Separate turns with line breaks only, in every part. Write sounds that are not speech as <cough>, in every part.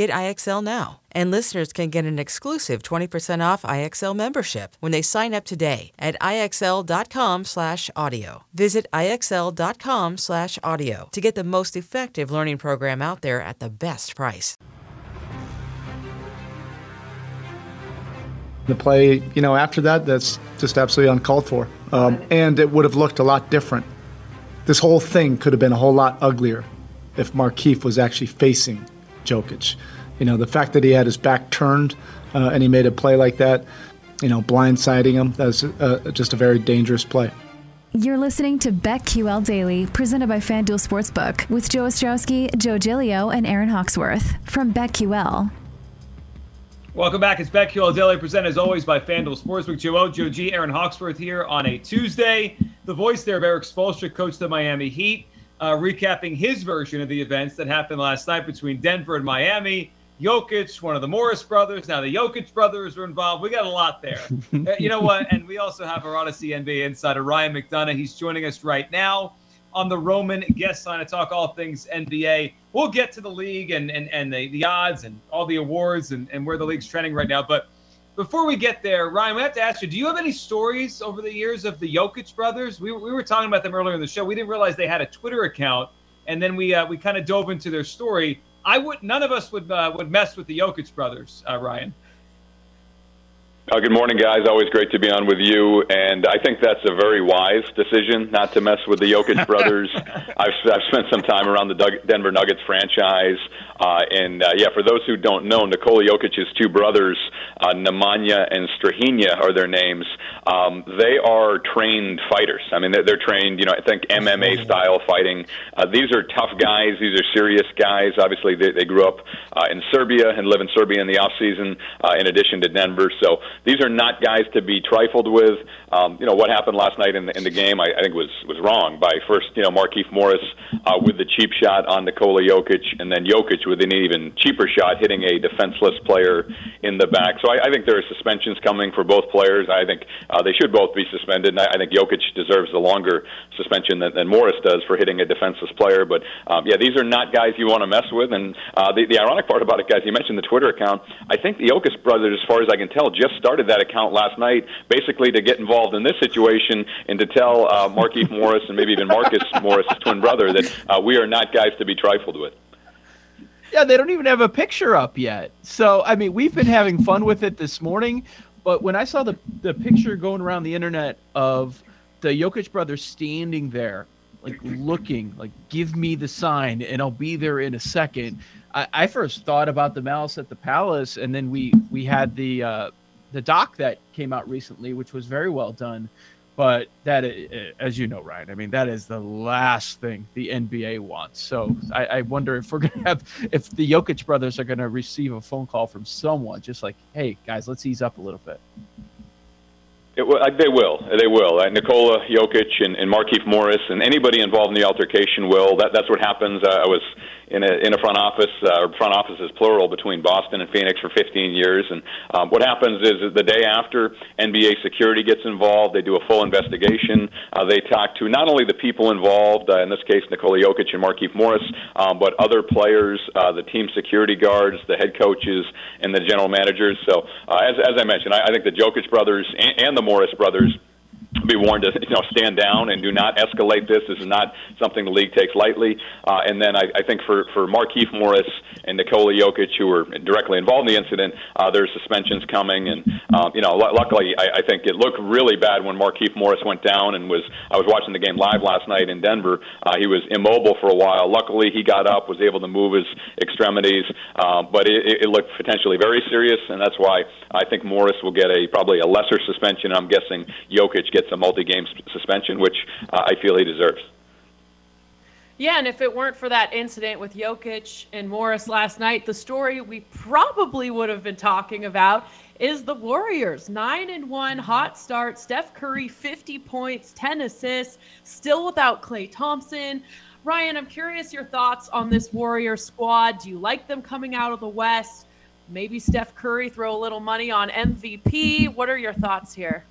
Get IXL now. And listeners can get an exclusive 20% off IXL membership when they sign up today at IXL.com/audio. Visit IXL.com/audio to get the most effective learning program out there at the best price.
The play, you know, after that, that's just absolutely uncalled for. Um, and it would have looked a lot different. This whole thing could have been a whole lot uglier if Markieff was actually facing Jokic. You know, the fact that he had his back turned uh, and he made a play like that, you know, blindsiding him, that's uh, just a very dangerous play.
You're listening to BetQL Daily, presented by FanDuel Sportsbook, with Joe Ostrowski, Joe Gilio, and Aaron Hawksworth from BetQL.
Welcome back. It's BetQL Daily, presented as always by FanDuel Sportsbook. Joe O, Joe G, Aaron Hawksworth here on a Tuesday. The voice there of Erik Spoelstra, coach of the Miami Heat, uh, recapping his version of the events that happened last night between Denver and Miami. Jokic, one of the Morris brothers. Now the Jokic brothers are involved. We got a lot there. <laughs> uh, you know what? And we also have our Audacy NBA insider Ryan McDonough. He's joining us right now on the Roman guest line to talk all things NBA. We'll get to the league and and, and the, the odds and all the awards and, and where the league's trending right now. But before we get there, Ryan, we have to ask you: Do you have any stories over the years of the Jokic brothers? We, we were talking about them earlier in the show. We didn't realize they had a Twitter account, and then we uh, we kind of dove into their story. I would none of us would uh, would mess with the Jokic brothers, uh, Ryan.
Uh, good morning, guys. Always great to be on with you. And I think that's a very wise decision not to mess with the Jokic <laughs> brothers. I've, I've spent some time around the Denver Nuggets franchise. Uh, and uh, yeah, for those who don't know, Nikola Jokic's two brothers, uh, Nemanja and Strahinja are their names. Um, they are trained fighters. I mean, they're, they're trained, you know, I think MMA style fighting. Uh, these are tough guys. These are serious guys. Obviously, they, they grew up uh, in Serbia and live in Serbia in the off season, uh, in addition to Denver. So these are not guys to be trifled with. Um, you know what happened last night in the, in the game, I, I think was was wrong. By first, you know, Markieff Morris uh, with the cheap shot on Nikola Jokic, and then Jokic with an even cheaper shot hitting a defenseless player in the back. So I, I think there are suspensions coming for both players. I think uh, they should both be suspended. And I, I think Jokic deserves a longer suspension than, than Morris does for hitting a defenseless player. But um, yeah, these are not guys you want to mess with. And uh, the, the ironic part about it, guys, you mentioned the Twitter account. I think the Jokic brothers, as far as I can tell, just started that account last night, basically to get involved in this situation and to tell uh, Markieff Morris and maybe even Marcus <laughs> Morris, his twin brother, that uh, we are not guys to be trifled with.
Yeah, they don't even have a picture up yet. So, I mean, we've been having fun with it this morning, but when I saw the the picture going around the internet of the Jokic brothers standing there, like looking, like give me the sign and I'll be there in a second. I, I first thought about the Malice at the Palace, and then we we had the uh, the doc that came out recently, which was very well done. But that, uh, as you know, Ryan, I mean, that is the last thing the NBA wants. So I, I wonder if we're <laughs> gonna have, if the Jokic brothers are gonna receive a phone call from someone, just like, hey guys, let's ease up a little bit.
It, they will. They will. Uh, Nikola Jokic and, and Markieff Morris and anybody involved in the altercation will. That, that's what happens. Uh, I was in a in a front office uh, front offices plural between Boston and Phoenix for 15 years. And um, what happens is the day after NBA security gets involved, they do a full investigation. Uh, they talk to not only the people involved, uh, in this case Nikola Jokic and Markieff Morris, um, but other players, uh, the team security guards, the head coaches, and the general managers. So uh, as as I mentioned, I, I think the Jokic brothers and, and the Morris brothers be warned to you know stand down and do not escalate this. This is not something the league takes lightly. Uh, and then I, I think for for Markieff Morris and Nikola Jokic, who were directly involved in the incident, uh, there's suspensions coming. And um, you know, l- luckily, I, I think it looked really bad when Markieff Morris went down and was. I was watching the game live last night in Denver. Uh, he was immobile for a while. Luckily, he got up, was able to move his extremities, uh, but it, it looked potentially very serious, and that's why I think Morris will get a probably a lesser suspension. I'm guessing Jokic gets a multi-game suspension, which uh, I feel he deserves.
Yeah, and if it weren't for that incident with Jokic and Morris last night, the story we probably would have been talking about is the Warriors. 9 and 1 hot start. Steph Curry 50 points, 10 assists, still without Klay Thompson. Ryan, I'm curious your thoughts on this Warrior squad. Do you like them coming out of the West? Maybe Steph Curry throw a little money on MVP. What are your thoughts here?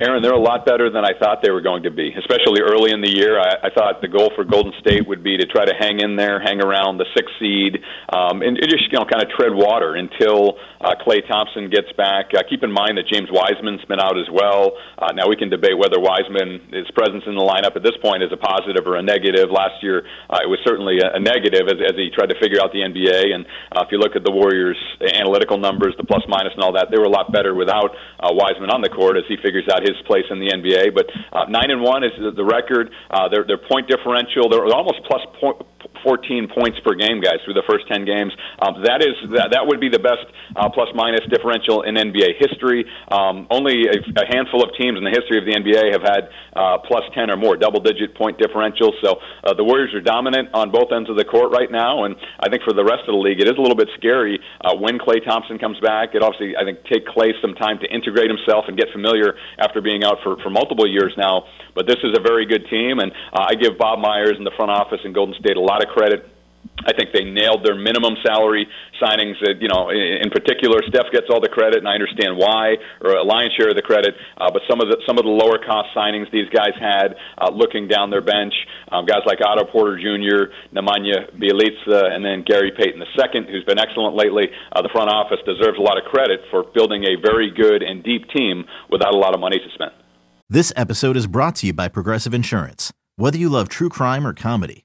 Aaron, they're a lot better than I thought they were going to be, especially early in the year. I, I thought the goal for Golden State would be to try to hang in there, hang around the sixth seed, um, and, just you know kind of tread water until uh, Klay Thompson gets back. Uh, keep in mind that James Wiseman's been out as well. Uh, now we can debate whether Wiseman, his presence in the lineup at this point, is a positive or a negative. Last year uh, it was certainly a, a negative as, as he tried to figure out the NBA. And uh, if you look at the Warriors' analytical numbers, the plus minus and all that, they were a lot better without uh, Wiseman on the court as he figures out his place in the NBA. But uh, nine and one is the record. Uh, their their point differential, they're almost plus point, 14 points per game, guys, through the first 10 games. Um, that is that, that would be the best uh, plus minus differential in NBA history. Um, only a, a handful of teams in the history of the NBA have had uh, plus 10 or more double digit point differentials. So uh, the Warriors are dominant on both ends of the court right now, and I think for the rest of the league, it is a little bit scary uh, when Klay Thompson comes back. It obviously I think take Klay some time to integrate himself and get familiar after being out for for multiple years now. But this is a very good team, and uh, I give Bob Myers and the front office in Golden State a lot of credit. I think they nailed their minimum salary signings. That you know, in particular, Steph gets all the credit, and I understand why, or a lion's share of the credit. Uh, but some of the some of the lower cost signings these guys had, uh, looking down their bench, um, guys like Otto Porter Jr., Nemanja Bjelica, and then Gary Payton II, who's been excellent lately. Uh, the front office deserves a lot of credit for building a very good and deep team without a lot of money to spend.
This episode is brought to you by Progressive Insurance. Whether you love true crime or comedy,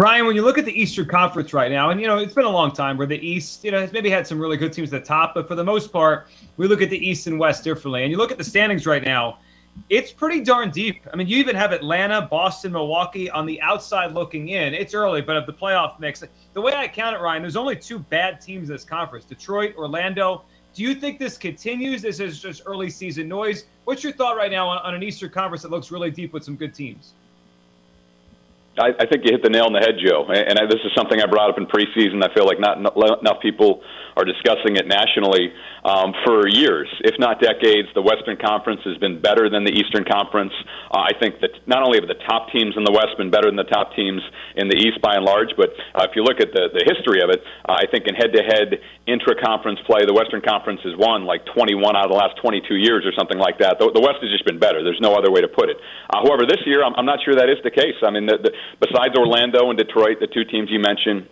Brian, when you look at the Eastern Conference right now, and you know it's been a long time where the East, you know, has maybe had some really good teams at the top, but for the most part, we look at the East and West differently. And you look at the standings right now, it's pretty darn deep. I mean, you even have Atlanta, Boston, Milwaukee on the outside looking in. It's early, but of the playoff mix, the way I count it, Ryan, there's only two bad teams in this conference: Detroit, Orlando. Do you think this continues? This is just early season noise. What's your thought right now on, on an Eastern Conference that looks really deep with some good teams?
I, I think you hit the nail on the head, Joe. And I, this is something I brought up in preseason. I feel like not, not enough people are discussing it nationally um, for years, if not decades. The Western Conference has been better than the Eastern Conference. Uh, I think that not only have the top teams in the West been better than the top teams in the East by and large, but uh, if you look at the, the history of it, uh, I think in head-to-head intra-conference play, the Western Conference has won like 21 out of the last 22 years or something like that. The, the West has just been better. There's no other way to put it. Uh, however, this year, I'm, I'm not sure that is the case. I mean, the, the, besides Orlando and Detroit, the two teams you mentioned,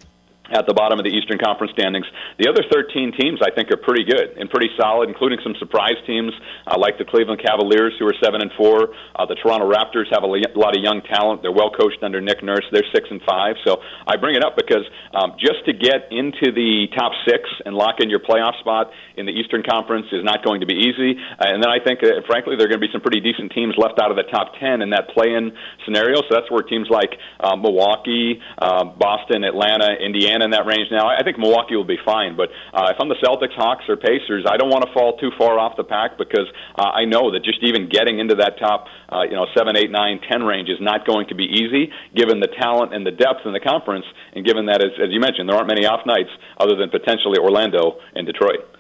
at the bottom of the Eastern Conference standings. The other 13 teams, I think, are pretty good and pretty solid, including some surprise teams uh, like the Cleveland Cavaliers, who are seven and four. Uh, the Toronto Raptors have a lot of young talent. They're well coached under Nick Nurse. They're six and five. So I bring it up because um, just to get into the top six and lock in your playoff spot in the Eastern Conference is not going to be easy. Uh, and then I think, uh, frankly, there are going to be some pretty decent teams left out of the top 10 in that play-in scenario. So that's where teams like uh, Milwaukee, uh, Boston, Atlanta, Indiana in that range now. I think Milwaukee will be fine, but uh, if I'm the Celtics, Hawks, or Pacers, I don't want to fall too far off the pack because uh, I know that just even getting into that top, uh, you know, seven, eight, nine, ten range is not going to be easy, given the talent and the depth in the conference, and given that, as, as you mentioned, there aren't many off nights other than potentially Orlando and Detroit.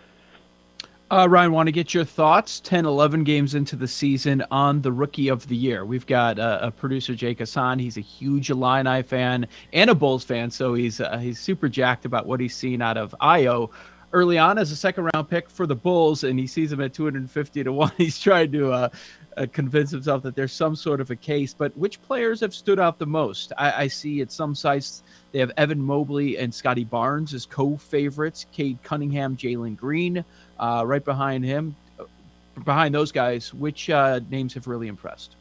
Uh, Ryan, want to get your thoughts 10, 11 games into the season on the rookie of the year. We've got uh, a producer, Jake Hassan. He's a huge Illini fan and a Bulls fan, so he's uh, he's super jacked about what he's seen out of Ayo early on as a second round pick for the Bulls, and he sees him at 250 to 1. <laughs> He's trying to uh, uh, convince himself that there's some sort of a case. But which players have stood out the most? I, I see at some sites they have Evan Mobley and Scottie Barnes as co favorites, Cade Cunningham, Jalen Green. Uh, right behind him, behind those guys, which uh, names have really impressed?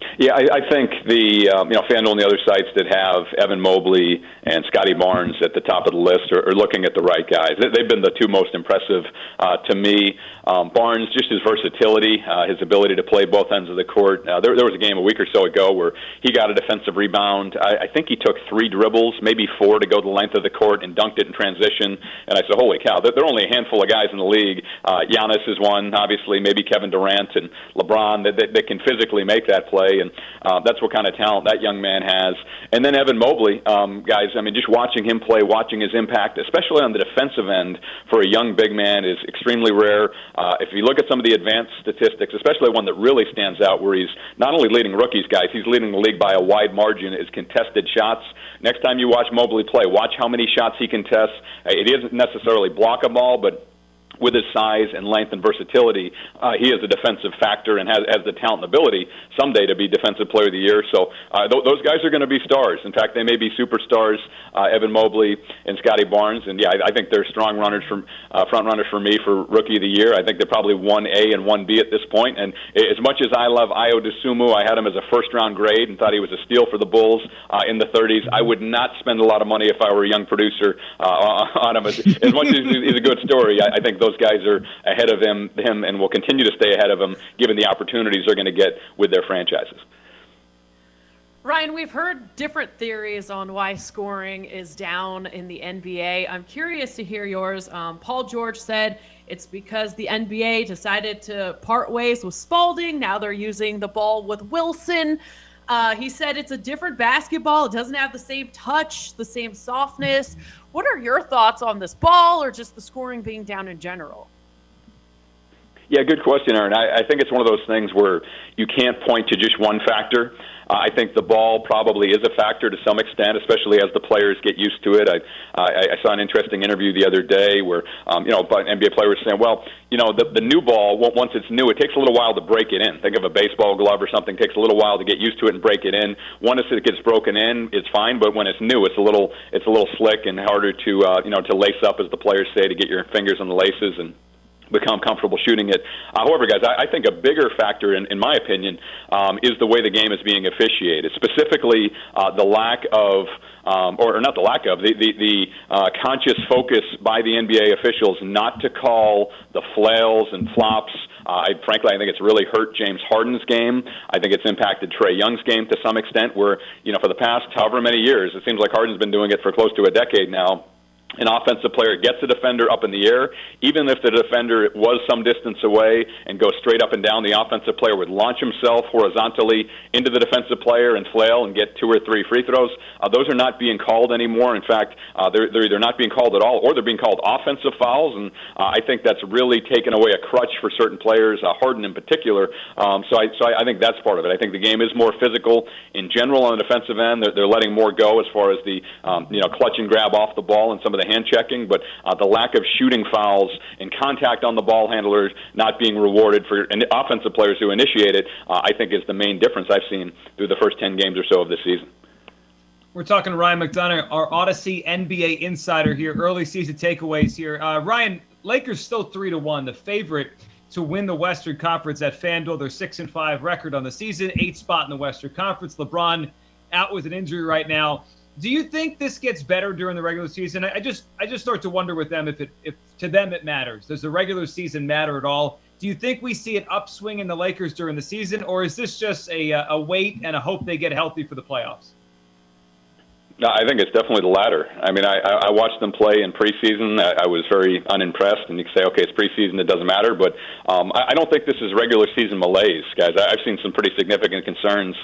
<laughs>
Yeah, I, I think the um, you know FanDuel and the other sites that have Evan Mobley and Scottie Barnes at the top of the list are, are looking at the right guys. They, they've been the two most impressive uh, to me. Um, Barnes, just his versatility, uh, his ability to play both ends of the court. Uh, there, there was a game a week or so ago where he got a defensive rebound. I, I think he took three dribbles, maybe four, to go the length of the court and dunked it in transition. And I said, "Holy cow!" There, there are only a handful of guys in the league. Uh, Giannis is one, obviously, maybe Kevin Durant and LeBron that, that, that can physically make that play, and uh, that's what kind of talent that young man has. And then Evan Mobley, um, guys. I mean, just watching him play, watching his impact, especially on the defensive end for a young big man, is extremely rare. Uh, if you look at some of the advanced statistics, especially one that really stands out, where he's not only leading rookies, guys, he's leading the league by a wide margin, is contested shots. Next time you watch Mobley play, watch how many shots he contests. It isn't necessarily block a ball, but with his size and length and versatility, uh, he is a defensive factor and has, has the talent and ability someday to be Defensive Player of the Year. So uh, th- those guys are going to be stars. In fact, they may be superstars. Uh, Evan Mobley and Scottie Barnes, and yeah, I, I think they're strong runners from uh, front runners for me for Rookie of the Year. I think they're probably one A and one B at this point. And as much as I love Ayo Dosunmu, I had him as a first round grade and thought he was a steal for the Bulls uh, in the 30s. I would not spend a lot of money if I were a young producer uh, on him. As, as much as he's a good story, I, I think those guys are ahead of him, him, and will continue to stay ahead of him, given the opportunities they're going to get with their franchises.
Ryan, we've heard different theories on why scoring is down in the NBA. I'm curious to hear yours. Um, Paul George said it's because the NBA decided to part ways with Spalding. Now they're using the ball with Wilson. Uh, he said it's a different basketball. It doesn't have the same touch, the same softness. What are your thoughts on this ball or just the scoring being down in general?
Yeah, good question, Aaron. I, I think it's one of those things where you can't point to just one factor. Uh, I think the ball probably is a factor to some extent, especially as the players get used to it. I, I, I saw an interesting interview the other day where um, you know NBA player was saying, "Well, you know, the, the new ball once it's new, it takes a little while to break it in. Think of a baseball glove or something; it takes a little while to get used to it and break it in. Once it gets broken in, it's fine, but when it's new, it's a little it's a little slick and harder to uh, you know to lace up, as the players say, to get your fingers on the laces and become comfortable shooting it. Uh, however, guys, I, I think a bigger factor, in, in my opinion, um, is the way the game is being officiated. Specifically, uh, the lack of, um, or, or not the lack of, the the, the uh, conscious focus by the NBA officials not to call the flails and flops. Uh, I, frankly, I think it's really hurt James Harden's game. I think it's impacted Trae Young's game to some extent. Where you know, for the past however many years, it seems like Harden's been doing it for close to a decade now an offensive player gets a defender up in the air, even if the defender was some distance away and goes straight up and down, the offensive player would launch himself horizontally into the defensive player and flail and get two or three free throws. Uh, those are not being called anymore. In fact, uh, they're, they're either not being called at all or they're being called offensive fouls, and uh, I think that's really taken away a crutch for certain players, uh, Harden in particular. Um, so I, so I, I think that's part of it. I think the game is more physical in general on the defensive end. They're, they're letting more go as far as the um, you know clutch and grab off the ball and some of the hand checking, but uh, the lack of shooting fouls and contact on the ball handlers not being rewarded for offensive players who initiate it, uh, I think is the main difference I've seen through the first 10 games or so of this season.
We're talking to Ryan McDonough, our Audacy NBA insider here. Early season takeaways here. Uh, Ryan, Lakers still three to one, the favorite to win the Western Conference at FanDuel. Their six and five record on the season, eight spot in the Western Conference. LeBron out with an injury right now. Do you think this gets better during the regular season? I, just I just start to wonder with them if it if to them it matters. Does the regular season matter at all? Do you think we see an upswing in the Lakers during the season, or is this just a a wait and a hope they get healthy for the playoffs?
No, I think it's definitely the latter. I mean, I, I watched them play in preseason. I, I was very unimpressed, and you can say, okay, it's preseason, it doesn't matter. But um, I, I don't think this is regular season malaise, guys. I, I've seen some pretty significant concerns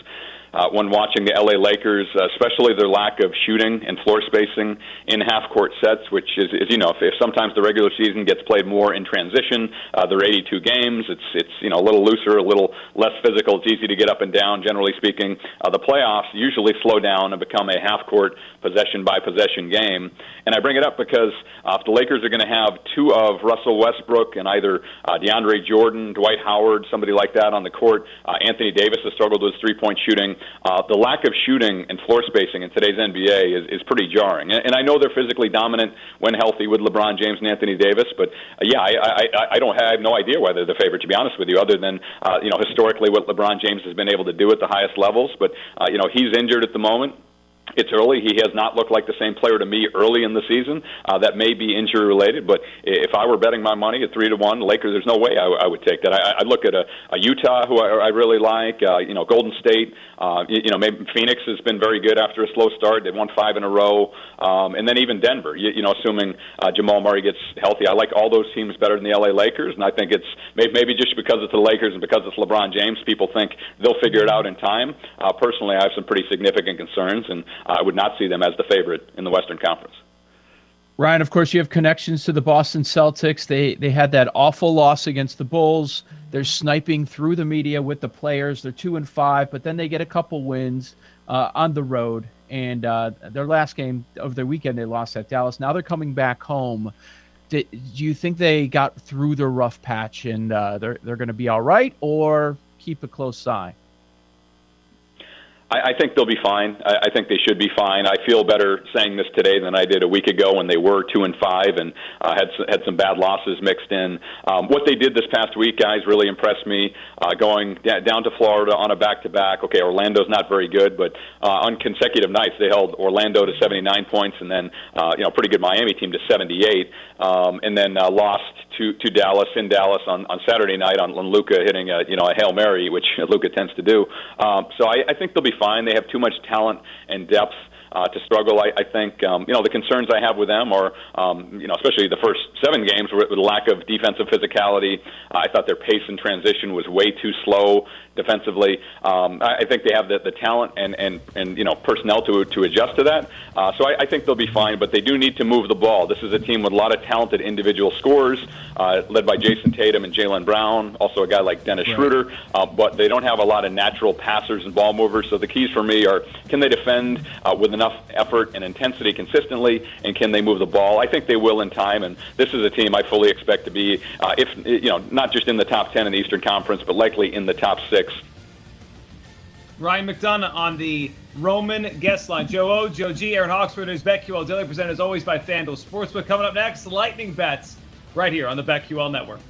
uh, when watching the LA Lakers, uh, especially their lack of shooting and floor spacing in half court sets, which is, is you know, if, if sometimes the regular season gets played more in transition, uh, there are 82 games. It's it's you know a little looser, a little less physical. It's easy to get up and down. Generally speaking, uh, the playoffs usually slow down and become a half court possession by possession game. And I bring it up because uh, if the Lakers are going to have two of Russell Westbrook and either uh, DeAndre Jordan, Dwight Howard, somebody like that on the court, uh, Anthony Davis has struggled with three point shooting. Uh, the lack of shooting and floor spacing in today's NBA is, is pretty jarring. And, and I know they're physically dominant when healthy with LeBron James and Anthony Davis, but uh, yeah, I, I, I don't have, I have no idea whether they're the favorite, to be honest with you, other than, uh, you know, historically what LeBron James has been able to do at the highest levels. But, uh, you know, he's injured at the moment it's early. He has not looked like the same player to me early in the season. Uh, that may be injury related, but if I were betting my money at three to one, Lakers, there's no way I, I would take that. I, I look at a, a Utah who I, I really like. Uh, you know, Golden State. Uh, you, you know, maybe Phoenix has been very good after a slow start. They've won five in a row, um, and then even Denver. You, you know, assuming uh, Jamal Murray gets healthy, I like all those teams better than the LA Lakers, and I think it's maybe, maybe just because it's the Lakers and because it's LeBron James, people think they'll figure it out in time. Uh, personally, I have some pretty significant concerns, and I would not see them as the favorite in the Western Conference.
Ryan, of course, you have connections to the Boston Celtics. They they had that awful loss against the Bulls. They're sniping through the media with the players. They're two and five, but then they get a couple wins uh, on the road. And uh, their last game of their weekend, they lost at Dallas. Now they're coming back home. Do, do you think they got through the rough patch and uh, they're they're going to be all right, or keep a close eye?
I, I think they'll be fine. I, I think they should be fine. I feel better saying this today than I did a week ago when they were two and five and uh, had had some bad losses mixed in. Um, what they did this past week, guys, really impressed me. Uh, going d- down to Florida on a back-to-back. Okay, Orlando's not very good, but uh, on consecutive nights they held Orlando to 79 points, and then uh, you know pretty good Miami team to 78, um, and then uh, lost to to Dallas in Dallas on on Saturday night on, on Luka hitting a you know a hail mary, which <laughs> Luka tends to do. Um, so I, I think they'll be fine. They have too much talent and depth uh, to struggle. I, I think um, you know the concerns I have with them are um, you know especially the first seven games with, with lack of defensive physicality. Uh, I thought their pace and transition was way too slow defensively. Um, I, I think they have the, the talent and, and, and you know personnel to to adjust to that. Uh, so I, I think they'll be fine, but they do need to move the ball. This is a team with a lot of talented individual scorers, uh, led by Jayson Tatum and Jaylen Brown, also a guy like Dennis right. Schroeder. Uh, but they don't have a lot of natural passers and ball movers. So the keys for me are: can they defend uh, with enough effort and intensity consistently, and can they move the ball? I think they will in time. And this is a team I fully expect to be, uh, if you know, not just in the top ten in the Eastern Conference, but likely in the top six
Ryan McDonough on the Roman guest line. Joe O, Joe G, Aaron Hawksworth is BetQL Daily, presented as always by FanDuel Sportsbook. Coming up next, Lightning Bets, right here on the BetQL Network.